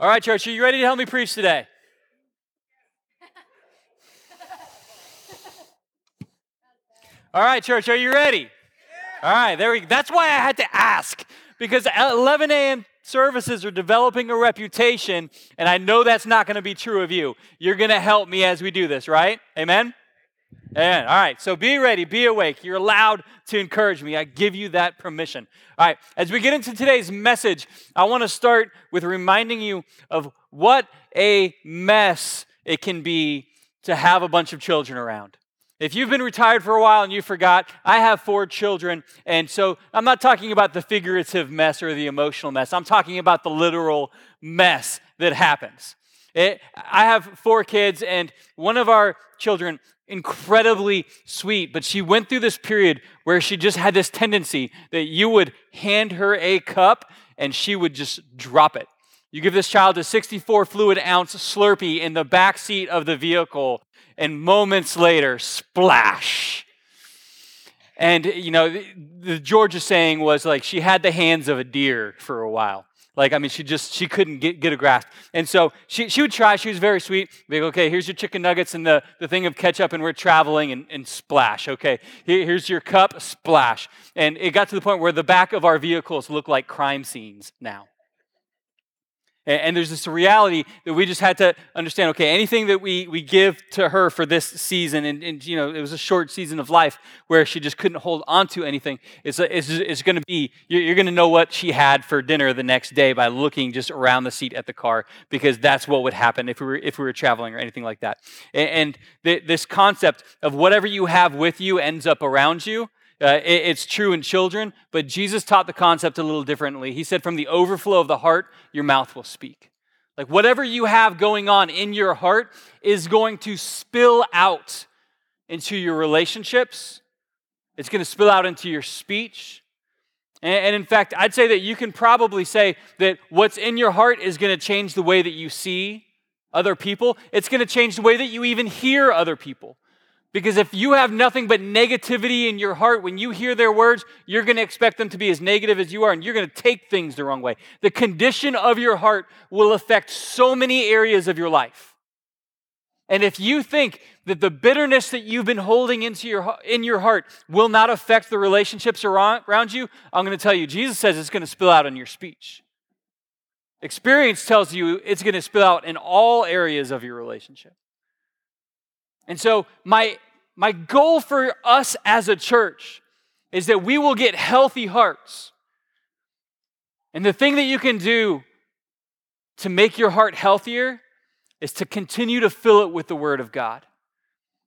All right, church, are you ready to help me preach today? All right, church, are you ready? All right, there we go That's why I had to ask because 11 a.m. services are developing a reputation, and I know that's not going to be true of you. You're going to help me as we do this, right? Amen? Amen. All right, so be ready, be awake. You're allowed to encourage me. I give you that permission. All right, as we get into today's message, I want to start with reminding you of what a mess it can be to have a bunch of children around. If you've been retired for a while and you forgot, I have four children. And so I'm not talking about the figurative mess or the emotional mess. I'm talking about the literal mess that happens. It, I have four kids, and one of our children, incredibly sweet, but she went through this period where she just had this tendency that you would hand her a cup and she would just drop it. You give this child a 64 fluid ounce Slurpee in the back seat of the vehicle, and moments later, splash. And, you know, the, the Georgia saying was like she had the hands of a deer for a while. Like, I mean, she just, she couldn't get, get a grasp. And so she, she would try. She was very sweet. Like, okay, here's your chicken nuggets and the, the thing of ketchup, and we're traveling, and, and splash. Okay, Here, here's your cup, splash. And it got to the point where the back of our vehicles look like crime scenes now. And there's this reality that we just had to understand okay, anything that we, we give to her for this season, and, and you know, it was a short season of life where she just couldn't hold on to anything, it's, it's, it's going to be, you're, going to know what she had for dinner the next day by looking just around the seat at the car, because that's what would happen if we were, if we were traveling or anything like that. And, this concept of whatever you have with you ends up around you uh, it, it's true in children, but Jesus taught the concept a little differently. He said, From the overflow of the heart, your mouth will speak. Like whatever you have going on in your heart is going to spill out into your relationships, it's going to spill out into your speech. And, and in fact, I'd say that you can probably say that what's in your heart is going to change the way that you see other people. It's going to change the way that you even hear other people. Because if you have nothing but negativity in your heart, when you hear their words, you're going to expect them to be as negative as you are, and you're going to take things the wrong way. The condition of your heart will affect so many areas of your life. And if you think that the bitterness that you've been holding into your, in your heart will not affect the relationships around, you, I'm going to tell you, Jesus says it's going to spill out in your speech. Experience tells you it's going to spill out in all areas of your relationship. And so, my, my goal for us as a church is that we will get healthy hearts. And the thing that you can do to make your heart healthier is to continue to fill it with the Word of God.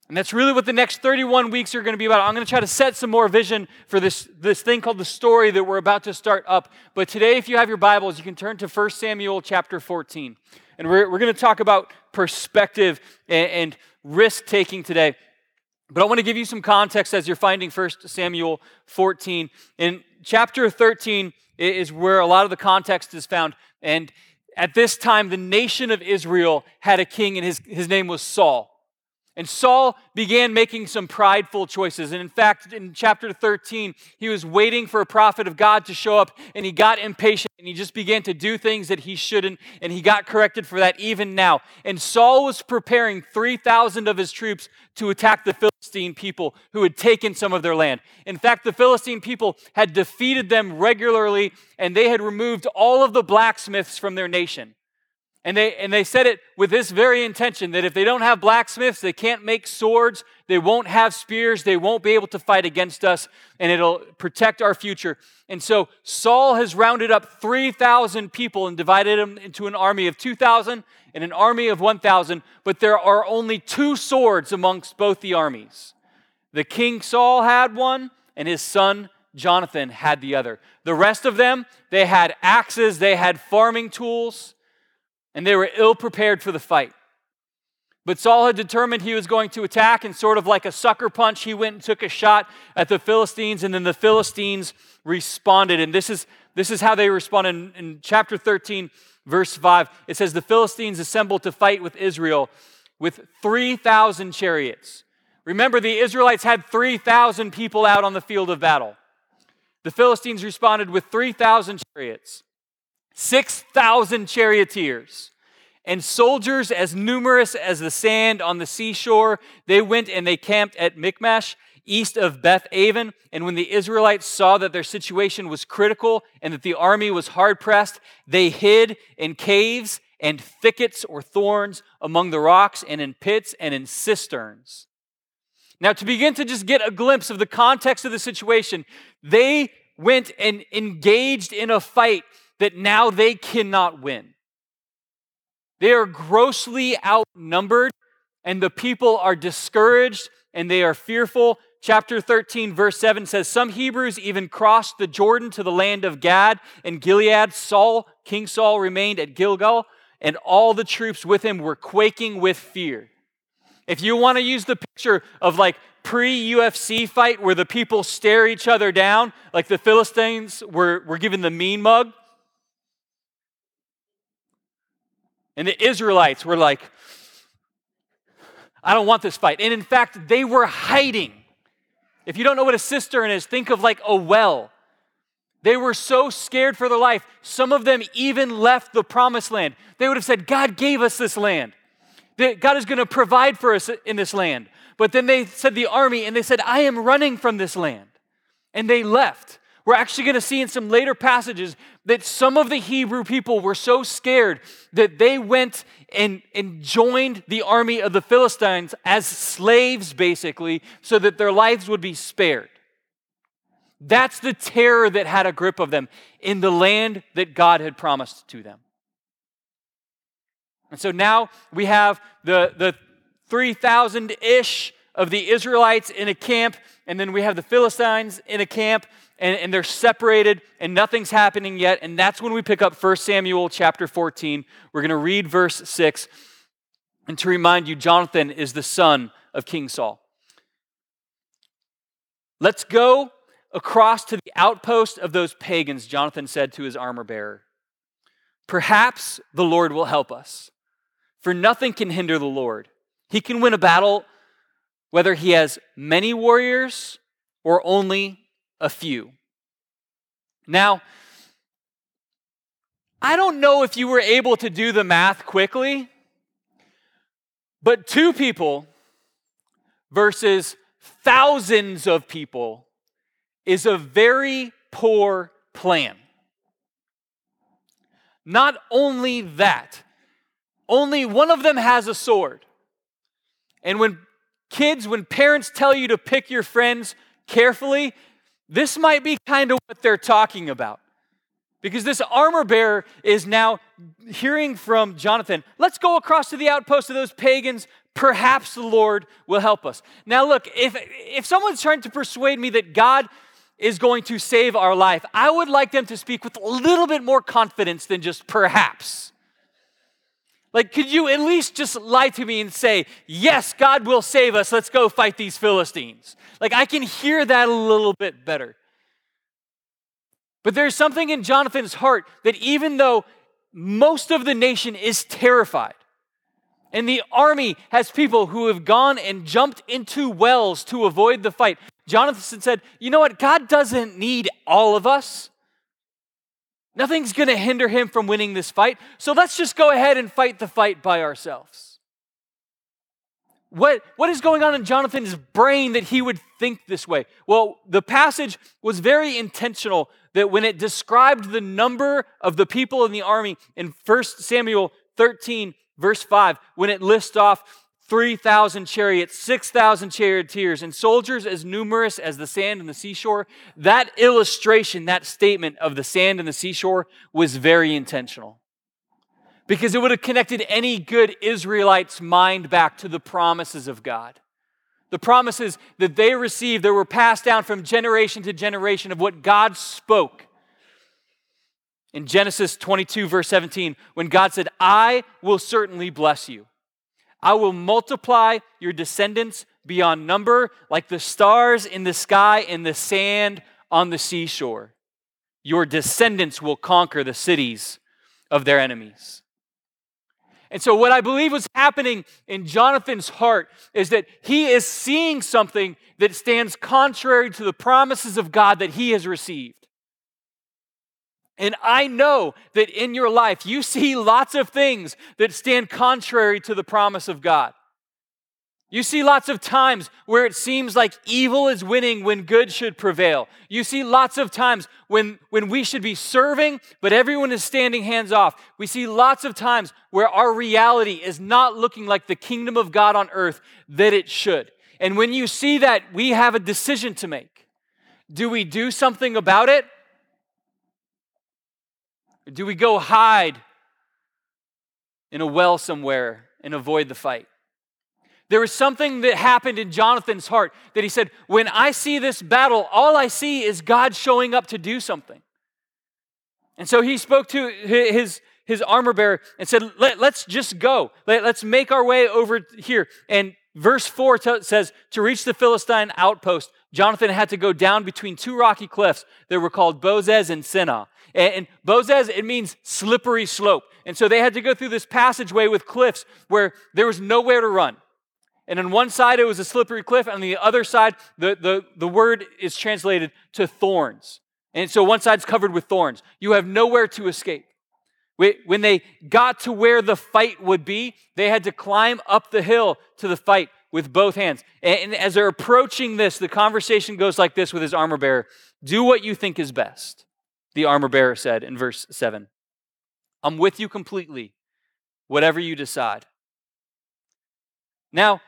And that's really what the next 31 weeks are going to be about. I'm going to try to set some more vision for this, this thing called the story that we're about to start up. But today, if you have your Bibles, you can turn to 1 Samuel chapter 14. And we're, we're going to talk about perspective and, and risk taking today. But I want to give you some context as you're finding 1 Samuel 14. In chapter 13 is where a lot of the context is found. And at this time, the nation of Israel had a king, and his, his name was Saul. And Saul began making some prideful choices. And in fact, in chapter 13, he was waiting for a prophet of God to show up, and he got impatient and he just began to do things that he shouldn't, and he got corrected for that even now. And Saul was preparing 3,000 of his troops to attack the Philistine people who had taken some of their land. In fact, the Philistine people had defeated them regularly, and they had removed all of the blacksmiths from their nation. And they, and they said it with this very intention that if they don't have blacksmiths, they can't make swords, they won't have spears, they won't be able to fight against us, and it'll protect our future. And so Saul has rounded up 3,000 people and divided them into an army of 2,000 and an army of 1,000, but there are only two swords amongst both the armies. The king Saul had one, and his son Jonathan had the other. The rest of them, they had axes, they had farming tools and they were ill prepared for the fight. But Saul had determined he was going to attack, and sort of like a sucker punch, he went and took a shot at the Philistines, and then the Philistines responded. And this is, this is how they responded. In, in chapter 13, verse 5, it says, The Philistines assembled to fight with Israel with 3,000 chariots. Remember, the Israelites had 3,000 people out on the field of battle. The Philistines responded with 3,000 chariots. 6,000 charioteers and soldiers as numerous as the sand on the seashore. They went and they camped at Michmash, east of Beth Aven. And when the Israelites saw that their situation was critical and that the army was hard pressed, they hid in caves and thickets or thorns among the rocks and in pits and in cisterns. Now, to begin to just get a glimpse of the context of the situation, they went and engaged in a fight that now they cannot win. They are grossly outnumbered, and the people are discouraged and they are fearful. Chapter 13, verse 7 says, Some Hebrews even crossed the Jordan to the land of Gad and Gilead. Saul, King Saul, remained at Gilgal, and all the troops with him were quaking with fear. If you want to use the picture of like pre UFC fight where the people stare each other down, like the Philistines were, were given the mean mug, And the Israelites were like, I don't want this fight. And in fact, they were hiding. If you don't know what a cistern is, think of like a well. They were so scared for their life. Some of them even left the promised land. They would have said, God gave us this land. God is going to provide for us in this land. But then they said the army and they said, I am running from this land. And they left. We're actually going to see in some later passages that some of the Hebrew people were so scared that they went and, and joined the army of the Philistines as slaves, basically, so that their lives would be spared. That's the terror that had a grip of them in the land that God had promised to them. And so now we have the, the 3,000 ish of the Israelites in a camp, and then we have the Philistines in a camp, and, and they're separated and nothing's happening yet. And that's when we pick up 1 Samuel chapter 14. We're going to read verse 6. And to remind you, Jonathan is the son of King Saul. Let's go across to the outpost of those pagans, Jonathan said to his armor bearer. Perhaps the Lord will help us, for nothing can hinder the Lord. He can win a battle whether he has many warriors or only a few. Now, I don't know if you were able to do the math quickly, but two people versus thousands of people is a very poor plan. Not only that, only one of them has a sword. And when kids, when parents tell you to pick your friends carefully, this might be kind of what they're talking about. Because this armor bearer is now hearing from Jonathan, let's go across to the outpost of those pagans. Perhaps the Lord will help us. Now, look, if, if someone's trying to persuade me that God is going to save our life, I would like them to speak with a little bit more confidence than just perhaps. Like, could you at least just lie to me and say, Yes, God will save us. Let's go fight these Philistines? Like, I can hear that a little bit better. But there's something in Jonathan's heart that even though most of the nation is terrified, and the army has people who have gone and jumped into wells to avoid the fight, Jonathan said, You know what? God doesn't need all of us. Nothing's going to hinder him from winning this fight. So let's just go ahead and fight the fight by ourselves. What, what is going on in Jonathan's brain that he would think this way? Well, the passage was very intentional that when it described the number of the people in the army in 1 Samuel 13, verse 5, when it lists off 3,000 chariots, 6,000 charioteers, and soldiers as numerous as the sand and the seashore, that illustration, that statement of the sand and the seashore was very intentional because it would have connected any good Israelite's mind back to the promises of God. The promises that they received that were passed down from generation to generation of what God spoke. In Genesis 22, verse 17, when God said, I will certainly bless you. I will multiply your descendants beyond number, like the stars in the sky and the sand on the seashore. Your descendants will conquer the cities of their enemies. And so, what I believe was happening in Jonathan's heart is that he is seeing something that stands contrary to the promises of God that he has received. And I know that in your life, you see lots of things that stand contrary to the promise of God. You see lots of times where it seems like evil is winning when good should prevail. You see lots of times when, when we should be serving, but everyone is standing hands off. We see lots of times where our reality is not looking like the kingdom of God on earth that it should. And when you see that, we have a decision to make. Do we do something about it? Do we go hide in a well somewhere and avoid the fight? There was something that happened in Jonathan's heart that he said, When I see this battle, all I see is God showing up to do something. And so he spoke to his, his armor bearer and said, Let, us just go. Let, us make our way over here. And verse 4 t- says, To reach the Philistine outpost, Jonathan had to go down between two rocky cliffs that were called Bozez and Seneh. And, and Bozez, it means slippery slope. And so they had to go through this passageway with cliffs where there was nowhere to run. And on one side, it was a slippery cliff. And on the other side, the, the, the word is translated to thorns. And so one side's covered with thorns. You have nowhere to escape. When they got to where the fight would be, they had to climb up the hill to the fight with both hands. And as they're approaching this, the conversation goes like this with his armor bearer Do what you think is best, the armor bearer said in verse 7. I'm with you completely, whatever you decide. Now,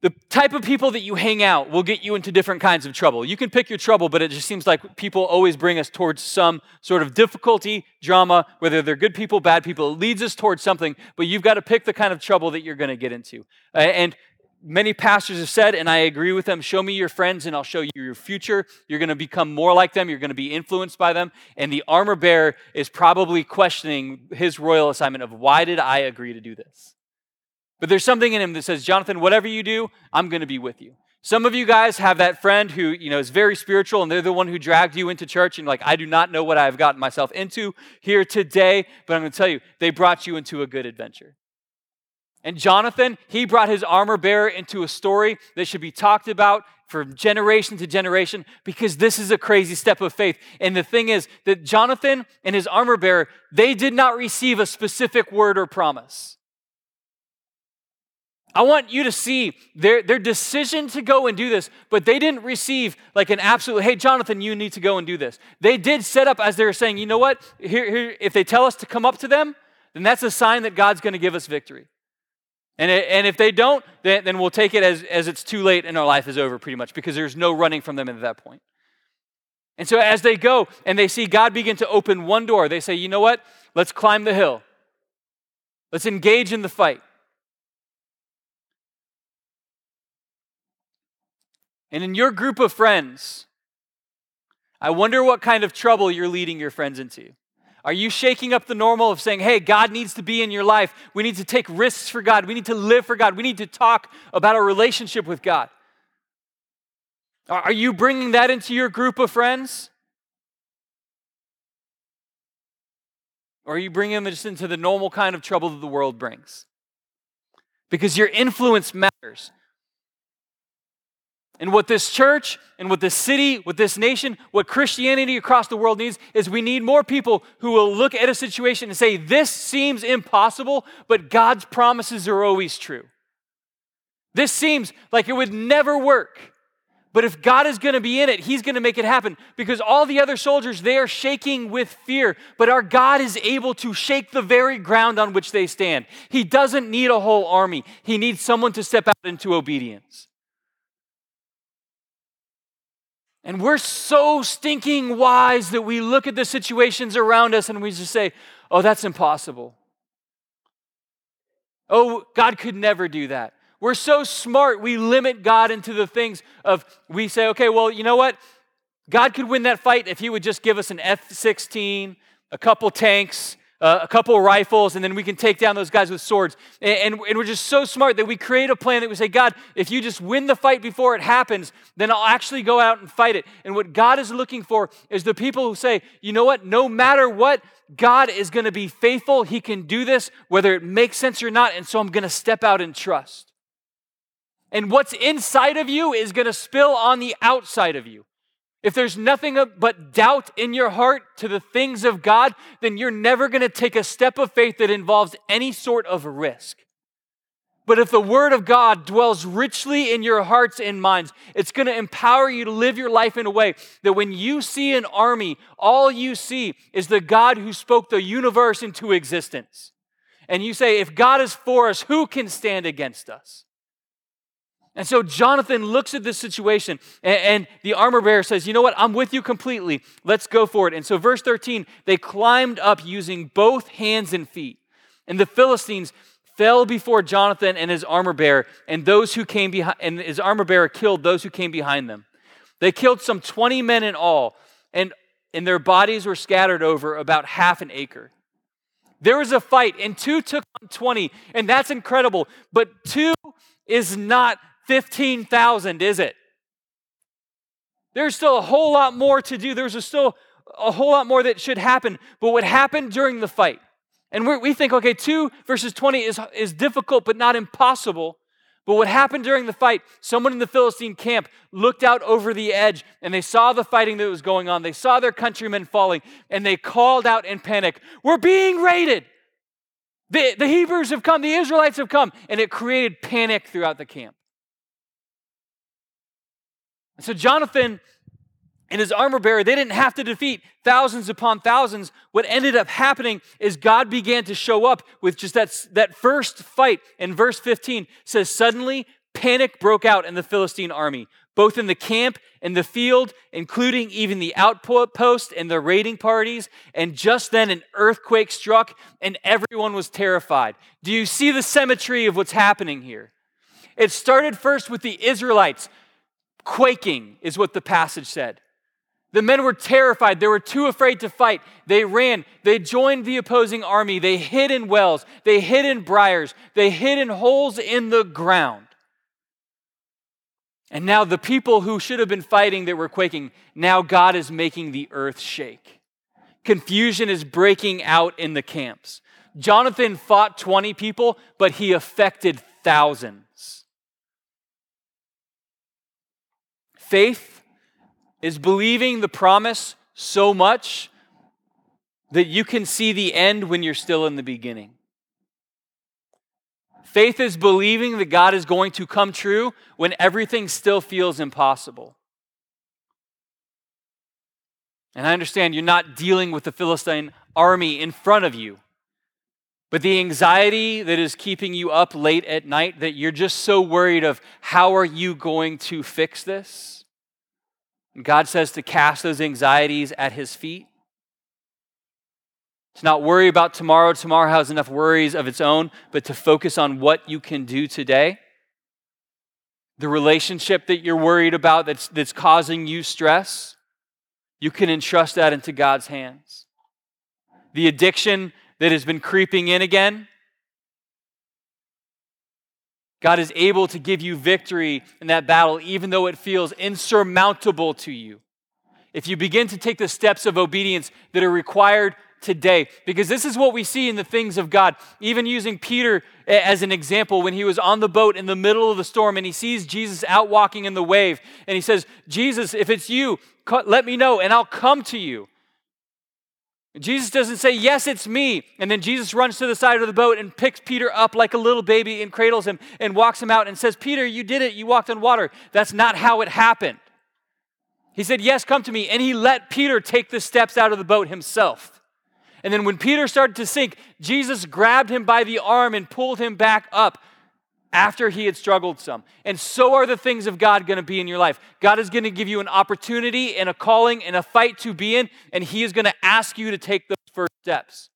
the type of people that you hang out will get you into different kinds of trouble. You can pick your trouble, but it just seems like people always bring us towards some sort of difficulty, drama, whether they're good people, bad people. It leads us towards something, but you've got to pick the kind of trouble that you're going to get into. And many pastors have said, and I agree with them show me your friends and I'll show you your future. You're going to become more like them, you're going to be influenced by them. And the armor bearer is probably questioning his royal assignment of why did I agree to do this? But there's something in him that says, Jonathan, whatever you do, I'm going to be with you. Some of you guys have that friend who, you know, is very spiritual and they're the one who dragged you into church and like, I do not know what I've gotten myself into here today, but I'm going to tell you, they brought you into a good adventure. And Jonathan, he brought his armor bearer into a story that should be talked about from generation to generation because this is a crazy step of faith. And the thing is that Jonathan and his armor bearer, they did not receive a specific word or promise. I want you to see their, their decision to go and do this, but they didn't receive like an absolute, hey, Jonathan, you need to go and do this. They did set up as they were saying, you know what? Here, here, if they tell us to come up to them, then that's a sign that God's going to give us victory. And, it, and if they don't, then, then we'll take it as, as it's too late and our life is over pretty much because there's no running from them at that point. And so as they go and they see God begin to open one door, they say, you know what? Let's climb the hill. Let's engage in the fight. And in your group of friends, I wonder what kind of trouble you're leading your friends into. Are you shaking up the normal of saying, hey, God needs to be in your life? We need to take risks for God. We need to live for God. We need to talk about our relationship with God. Are you bringing that into your group of friends? Or are you bringing them just into the normal kind of trouble that the world brings? Because your influence matters. And what this church and what this city, what this nation, what Christianity across the world needs is we need more people who will look at a situation and say, This seems impossible, but God's promises are always true. This seems like it would never work. But if God is going to be in it, He's going to make it happen because all the other soldiers, they are shaking with fear. But our God is able to shake the very ground on which they stand. He doesn't need a whole army, He needs someone to step out into obedience. And we're so stinking wise that we look at the situations around us and we just say, oh, that's impossible. Oh, God could never do that. We're so smart, we limit God into the things of, we say, okay, well, you know what? God could win that fight if He would just give us an F 16, a couple tanks, uh, a couple rifles, and then we can take down those guys with swords. And, and, and, we're just so smart that we create a plan that we say, God, if you just win the fight before it happens, then I'll actually go out and fight it. And what God is looking for is the people who say, you know what, no matter what, God is going to be faithful. He can do this, whether it makes sense or not. And so I'm going to step out and trust. And what's inside of you is going to spill on the outside of you. If there's nothing but doubt in your heart to the things of God, then you're never going to take a step of faith that involves any sort of risk. But if the Word of God dwells richly in your hearts and minds, it's going to empower you to live your life in a way that when you see an army, all you see is the God who spoke the universe into existence. And you say, if God is for us, who can stand against us? And so Jonathan looks at this situation, and, and, the armor bearer says, You know what? I'm with you completely. Let's go for it. And so, verse 13, they climbed up using both hands and feet. And the Philistines fell before Jonathan and his armor bearer, and those who came behind, and his armor bearer killed those who came behind them. They killed some 20 men in all, and, and their bodies were scattered over about half an acre. There was a fight, and two took on 20, and that's incredible. But two is not 15,000, is it? There's still a whole lot more to do. There's still a whole lot more that should happen. But what happened during the fight? And we think, okay, 2 verses 20 is, is difficult but not impossible. But what happened during the fight, someone in the Philistine camp looked out over the edge and they saw the fighting that was going on. They saw their countrymen falling and they called out in panic, We're being raided. The, the Hebrews have come, the Israelites have come. And it created panic throughout the camp. And so Jonathan and his armor bearer, they didn't have to defeat thousands upon thousands. What ended up happening is God began to show up with just that, that first fight. In verse 15 says, Suddenly panic broke out in the Philistine army, both in the camp and the field, including even the outpost and the raiding parties. And just then an earthquake struck and everyone was terrified. Do you see the symmetry of what's happening here? It started first with the Israelites. Quaking is what the passage said. The men were terrified. They were too afraid to fight. They ran. They joined the opposing army. They hid in wells. They hid in briars. They hid in holes in the ground. And now, the people who should have been fighting that were quaking, now God is making the earth shake. Confusion is breaking out in the camps. Jonathan fought 20 people, but he affected thousands. Faith is believing the promise so much that you can see the end when you're still in the beginning. Faith is believing that God is going to come true when everything still feels impossible. And I understand you're not dealing with the Philistine army in front of you, but the anxiety that is keeping you up late at night that you're just so worried of how are you going to fix this? God says to cast those anxieties at his feet. To not worry about tomorrow. Tomorrow has enough worries of its own, but to focus on what you can do today. The relationship that you're worried about that's, that's causing you stress, you can entrust that into God's hands. The addiction that has been creeping in again, God is able to give you victory in that battle, even though it feels insurmountable to you. If you begin to take the steps of obedience that are required today, because this is what we see in the things of God. Even using Peter as an example, when he was on the boat in the middle of the storm and he sees Jesus out walking in the wave, and he says, Jesus, if it's you, let me know and I'll come to you. Jesus doesn't say, Yes, it's me. And then Jesus runs to the side of the boat and picks Peter up like a little baby and cradles him and walks him out and says, Peter, you did it. You walked on water. That's not how it happened. He said, Yes, come to me. And he let Peter take the steps out of the boat himself. And then when Peter started to sink, Jesus grabbed him by the arm and pulled him back up after he had struggled some. And so are the things of God going to be in your life. God is going to give you an opportunity and a calling and a fight to be in, and he is going to ask you to take those first steps.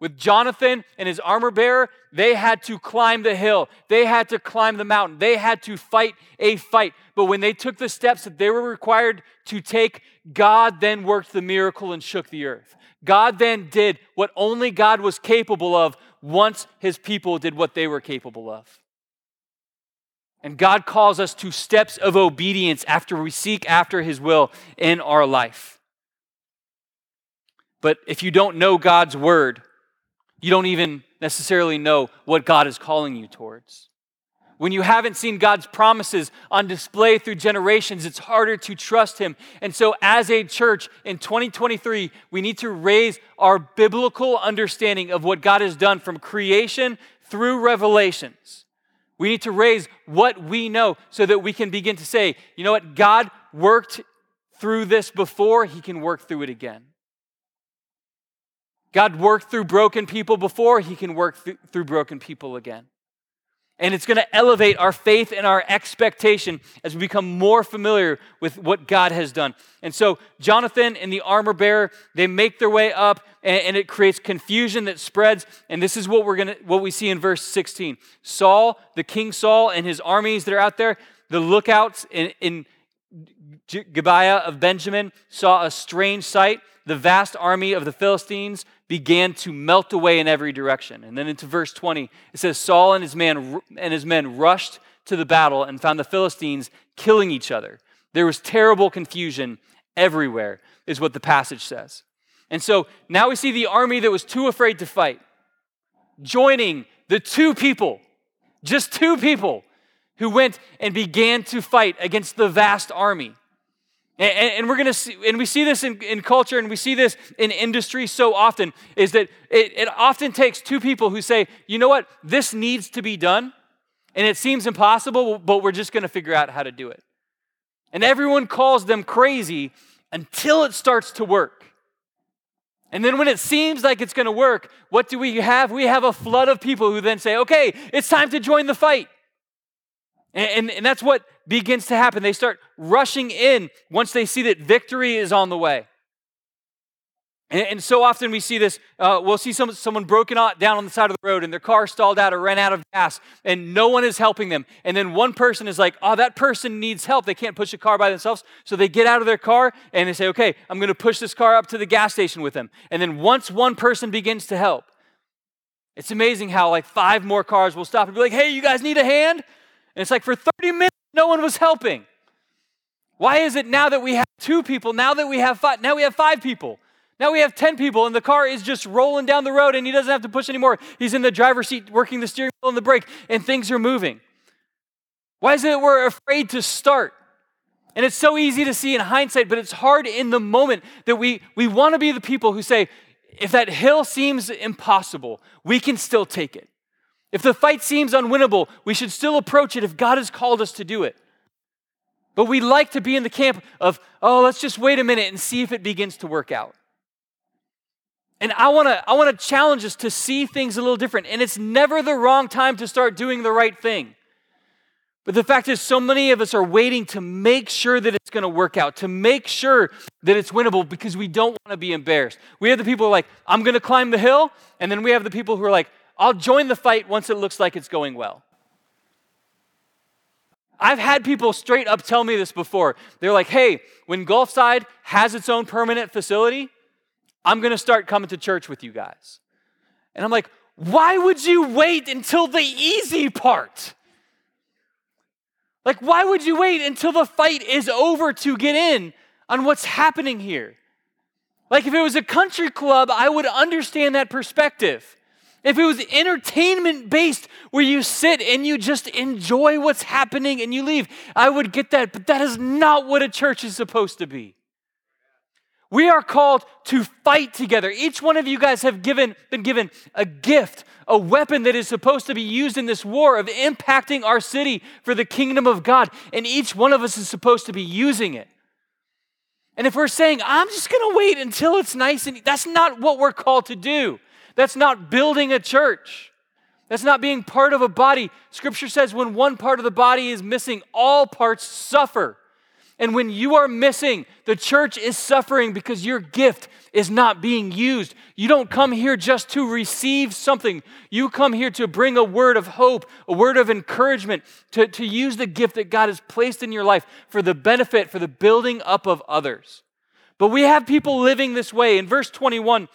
With Jonathan and his armor bearer, they had to climb the hill. They had to climb the mountain. They had to fight a fight. But when they took the steps that they were required to take, God then worked the miracle and shook the earth. God then did what only God was capable of once his people did what they were capable of. And God calls us to steps of obedience after we seek after His will in our life. But if you don't know God's word, you don't even necessarily know what God is calling you towards. When you haven't seen God's promises on display through generations, it's harder to trust Him. And so, as a church in 2023, we need to raise our biblical understanding of what God has done from creation through revelations. We need to raise what we know so that we can begin to say, you know what, God worked through this before, He can work through it again. God worked through broken people before, He can work th- through broken people again. And it's going to elevate our faith and our expectation as we become more familiar with what God has done. And so, Jonathan and the armor bearer, they make their way up, and, and it creates confusion that spreads. And this is what we're going to, what we see in verse 16. Saul, the king Saul, and his armies that are out there, the lookouts in, in Gibeah of Benjamin saw a strange sight. The vast army of the Philistines began to melt away in every direction. And then into verse 20, it says Saul and his man and his men rushed to the battle and found the Philistines killing each other. There was terrible confusion everywhere, is what the passage says. And so now we see the army that was too afraid to fight joining the two people, just two people, who went and began to fight against the vast army. And, and, we're gonna see, and we see this in, in culture and we see this in industry so often, is that it, it often takes two people who say, you know what, this needs to be done, and it seems impossible, but we're just gonna figure out how to do it. And everyone calls them crazy until it starts to work. And then when it seems like it's gonna work, what do we have? We have a flood of people who then say, okay, it's time to join the fight. And, and, and, that's what begins to happen. They start rushing in once they see that victory is on the way. And, and so often we see this uh, we'll see some, someone broken down on the side of the road and their car stalled out or ran out of gas and no one is helping them. And then one person is like, oh, that person needs help. They can't push a car by themselves. So they get out of their car and they say, okay, I'm going to push this car up to the gas station with them. And then once one person begins to help, it's amazing how like five more cars will stop and be like, hey, you guys need a hand? And it's like for 30 minutes, no one was helping. Why is it now that we have two people, now that we have five, now we have five people, now we have 10 people, and the car is just rolling down the road and he doesn't have to push anymore. He's in the driver's seat working the steering wheel and the brake, and things are moving. Why is it that we're afraid to start? And it's so easy to see in hindsight, but it's hard in the moment that we, we want to be the people who say, if that hill seems impossible, we can still take it. If the fight seems unwinnable, we should still approach it if God has called us to do it. But we like to be in the camp of, oh, let's just wait a minute and see if it begins to work out. And I wanna, I wanna challenge us to see things a little different. And it's never the wrong time to start doing the right thing. But the fact is, so many of us are waiting to make sure that it's gonna work out, to make sure that it's winnable because we don't wanna be embarrassed. We have the people who are like, I'm gonna climb the hill. And then we have the people who are like, I'll join the fight once it looks like it's going well. I've had people straight up tell me this before. They're like, hey, when Gulfside has its own permanent facility, I'm going to start coming to church with you guys. And I'm like, why would you wait until the easy part? Like, why would you wait until the fight is over to get in on what's happening here? Like, if it was a country club, I would understand that perspective. If it was entertainment based, where you sit and you just enjoy what's happening and you leave, I would get that. But that is not what a church is supposed to be. We are called to fight together. Each one of you guys have given, been given a gift, a weapon that is supposed to be used in this war of impacting our city for the kingdom of God. And each one of us is supposed to be using it. And if we're saying, I'm just going to wait until it's nice and that's not what we're called to do. That's not building a church. That's not being part of a body. Scripture says when one part of the body is missing, all parts suffer. And when you are missing, the church is suffering because your gift is not being used. You don't come here just to receive something. You come here to bring a word of hope, a word of encouragement, to, to use the gift that God has placed in your life for the benefit, for the building up of others. But we have people living this way. In verse 21,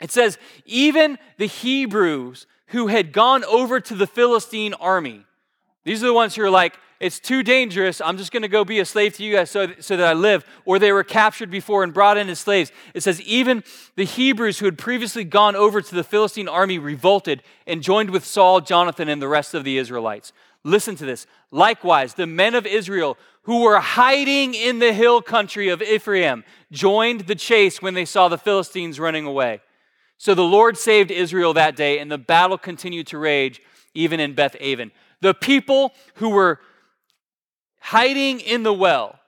it says, even the Hebrews who had gone over to the Philistine army, these are the ones who are like, it's too dangerous. I'm just going to go be a slave to you guys so, so that I live. Or they were captured before and brought in as slaves. It says, even the Hebrews who had previously gone over to the Philistine army revolted and joined with Saul, Jonathan, and the rest of the Israelites. Listen to this. Likewise, the men of Israel who were hiding in the hill country of Ephraim joined the chase when they saw the Philistines running away. So the Lord saved Israel that day, and the battle continued to rage even in Beth Aven. The people who were hiding in the well,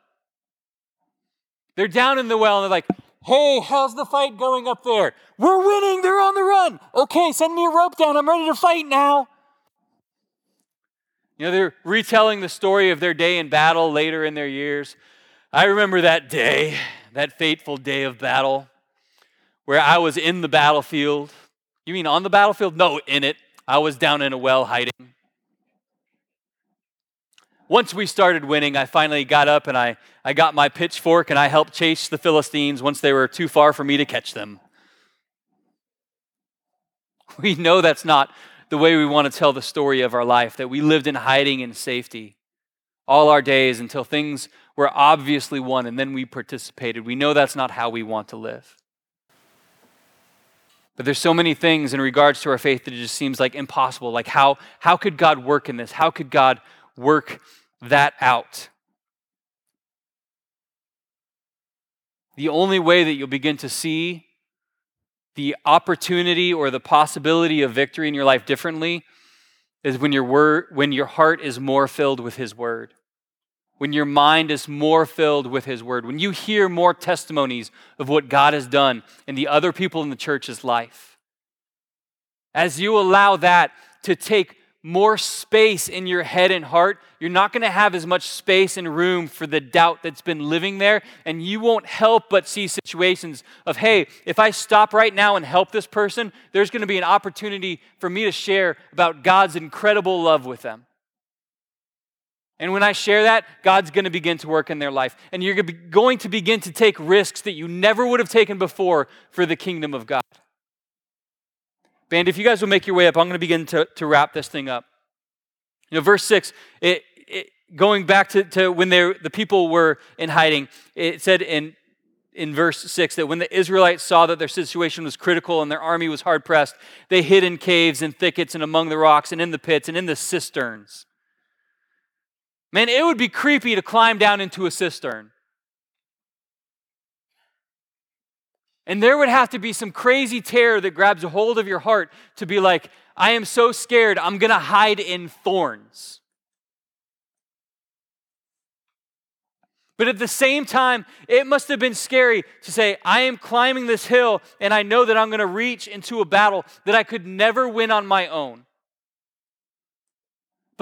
they're down in the well and they're like, Hey, how's the fight going up there? We're winning. They're on the run. Okay, send me a rope down. I'm ready to fight now. You know, they're retelling the story of their day in battle later in their years. I remember that day, that fateful day of battle, where I was in the battlefield. You mean on the battlefield? No, in it. I was down in a well hiding. Once we started winning, I finally got up and I, I got my pitchfork and I helped chase the Philistines once they were too far for me to catch them. We know that's not the way we want to tell the story of our life, that we lived in hiding in safety all our days until things were obviously won and then we participated. We know that's not how we want to live. But there's so many things in regards to our faith that it just seems like impossible. Like, how, how could God work in this? How could God work that out. The only way that you'll begin to see the opportunity or the possibility of victory in your life differently is when your word when your heart is more filled with his word when your mind is more filled with his word when you hear more testimonies of what god has done in the other people in the church's life as you allow that to take more space in your head and heart, you're not going to have as much space and room for the doubt that's been living there. And you won't help but see situations of, hey, if I stop right now and help this person, there's going to be an opportunity for me to share about God's incredible love with them. And when I share that, God's going to begin to work in their life. And you're going to begin to take risks that you never would have taken before for the kingdom of God. Band, if you guys will make your way up, I'm going to begin to, to wrap this thing up. You know, verse 6, it, it, going back to, to when they, the people were in hiding, it said in, in verse 6 that when the Israelites saw that their situation was critical and their army was hard pressed, they hid in caves and thickets and among the rocks and in the pits and in the cisterns. Man, it would be creepy to climb down into a cistern. And there would have to be some crazy terror that grabs a hold of your heart to be like, I am so scared, I'm going to hide in thorns. But at the same time, it must have been scary to say, I am climbing this hill and I know that I'm going to reach into a battle that I could never win on my own.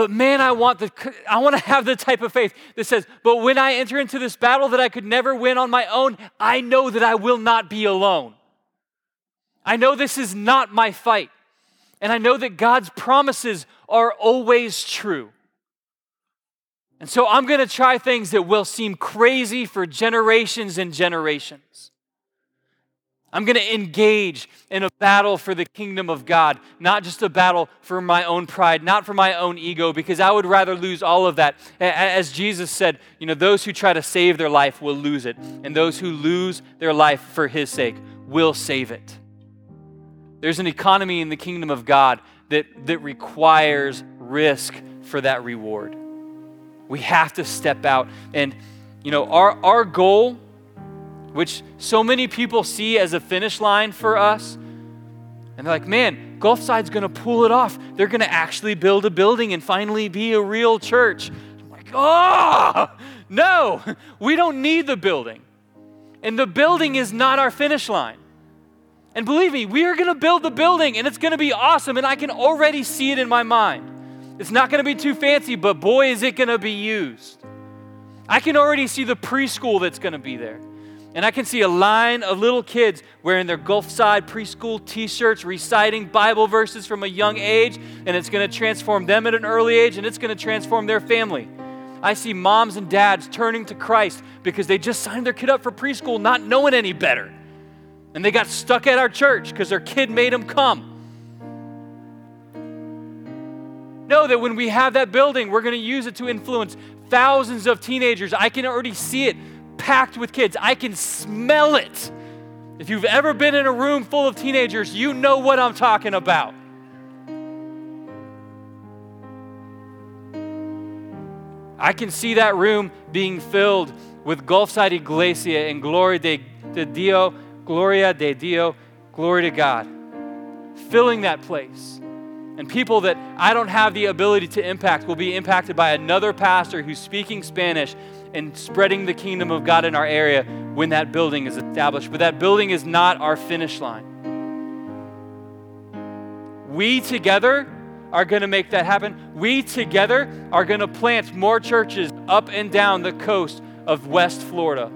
But man, I want the I want to have the type of faith that says, but when I enter into this battle that I could never win on my own, I know that I will not be alone. I know this is not my fight. And I know that God's promises are always true. And so I'm going to try things that will seem crazy for generations and generations. I'm going to engage in a battle for the kingdom of God, not just a battle for my own pride, not for my own ego, because I would rather lose all of that. As Jesus said, you know, those who try to save their life will lose it, and those who lose their life for his sake will save it. There's an economy in the kingdom of God that, that requires risk for that reward. We have to step out. And, you know, our, our goal which so many people see as a finish line for us. And they're like, man, Gulfside's going to pull it off. They're going to actually build a building and finally be a real church. I'm like, oh, no, we don't need the building. And the building is not our finish line. And believe me, we are going to build the building and it's going to be awesome. And I can already see it in my mind. It's not going to be too fancy, but boy, is it going to be used. I can already see the preschool that's going to be there. And I can see a line of little kids wearing their Gulfside preschool t shirts, reciting Bible verses from a young age, and it's going to transform them at an early age, and it's going to transform their family. I see moms and dads turning to Christ because they just signed their kid up for preschool not knowing any better. And they got stuck at our church because their kid made them come. Know that when we have that building, we're going to use it to influence thousands of teenagers. I can already see it packed with kids. I can smell it. If you've ever been in a room full of teenagers, you know what I'm talking about. I can see that room being filled with Gulfside Iglesia and Gloria de, de Dio, Gloria de Dio, glory to God. Filling that place. And people that I don't have the ability to impact will be impacted by another pastor who's speaking Spanish and spreading the kingdom of God in our area when that building is established. But that building is not our finish line. We together are going to make that happen. We together are going to plant more churches up and down the coast of West Florida.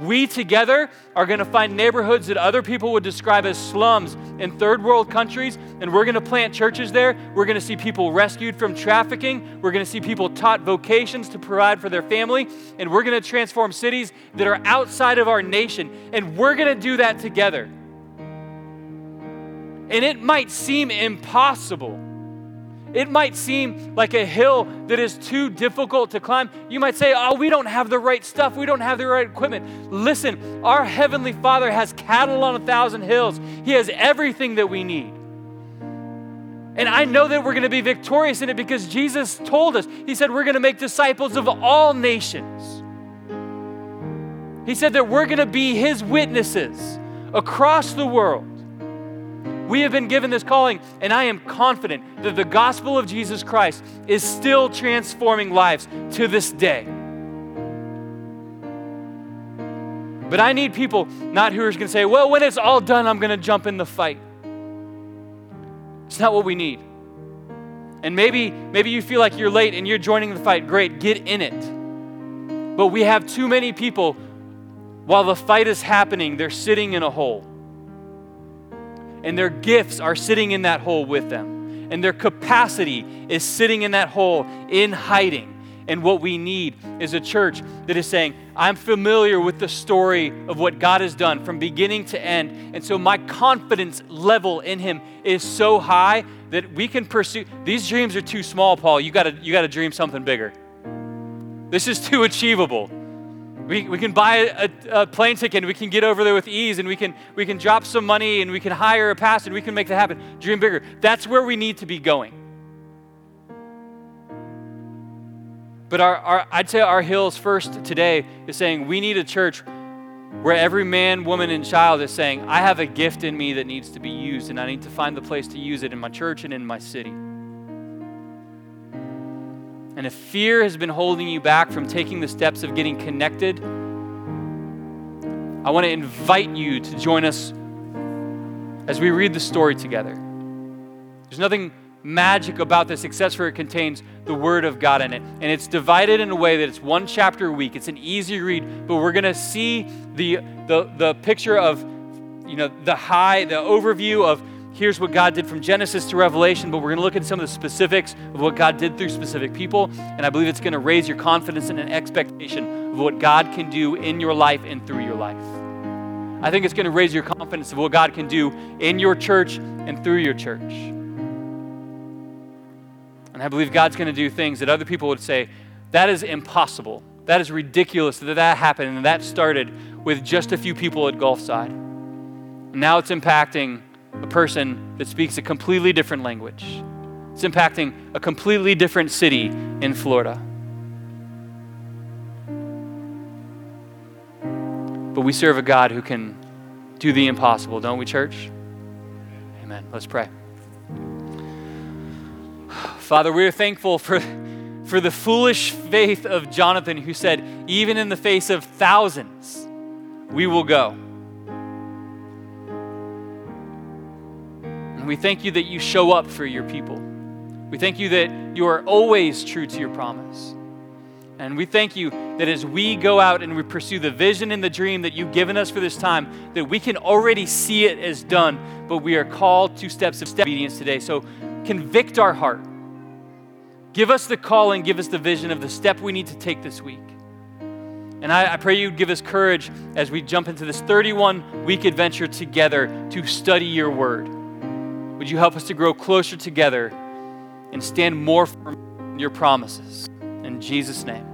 We together are going to find neighborhoods that other people would describe as slums in third world countries, and we're going to plant churches there. We're going to see people rescued from trafficking. We're going to see people taught vocations to provide for their family, and we're going to transform cities that are outside of our nation, and we're going to do that together. And it might seem impossible. It might seem like a hill that is too difficult to climb. You might say, Oh, we don't have the right stuff. We don't have the right equipment. Listen, our Heavenly Father has cattle on a thousand hills, He has everything that we need. And I know that we're going to be victorious in it because Jesus told us. He said, We're going to make disciples of all nations. He said that we're going to be His witnesses across the world. We have been given this calling, and I am confident that the gospel of Jesus Christ is still transforming lives to this day. But I need people not who are going to say, well, when it's all done, I'm going to jump in the fight. It's not what we need. And maybe, maybe you feel like you're late and you're joining the fight. Great, get in it. But we have too many people, while the fight is happening, they're sitting in a hole and their gifts are sitting in that hole with them. And their capacity is sitting in that hole in hiding. And what we need is a church that is saying, I'm familiar with the story of what God has done from beginning to end. And so my confidence level in Him is so high that we can pursue. These dreams are too small, Paul. You gotta, you gotta dream something bigger. This is too achievable. We, we can buy a, a, plane ticket and we can get over there with ease and we can, we can drop some money and we can hire a pastor and we can make that happen. Dream bigger. That's where we need to be going. But our, our, I'd say our hills first today is saying we need a church where every man, woman, and child is saying, I have a gift in me that needs to be used and I need to find the place to use it in my church and in my city. And if fear has been holding you back from taking the steps of getting connected, I want to invite you to join us as we read the story together. There's nothing magic about this except for it contains the Word of God in it. And it's divided in a way that it's one chapter a week. It's an easy read, but we're going to see the, the, the picture of, you know, the high, the overview of here's what God did from Genesis to Revelation, but we're going to look at some of the specifics of what God did through specific people. And I believe it's going to raise your confidence and an expectation of what God can do in your life and through your life. I think it's going to raise your confidence of what God can do in your church and through your church. And I believe God's going to do things that other people would say, that is impossible. That is ridiculous that that happened. And that started with just a few people at Gulfside. Now it's impacting a person that speaks a completely different language. It's impacting a completely different city in Florida. But we serve a God who can do the impossible, don't we, church? Amen. Let's pray. Father, we are thankful for, for the foolish faith of Jonathan, who said, Even in the face of thousands, we will go. And we thank you that you show up for your people. We thank you that you are always true to your promise. And we thank you that as we go out and we pursue the vision and the dream that you've given us for this time, that we can already see it as done, but we are called to steps of obedience today. So convict our heart. Give us the call and give us the vision of the step we need to take this week. And I, I pray you give us courage as we jump into this 31 week adventure together to study your word. Would you help us to grow closer together and stand more firm in your promises? In Jesus' name.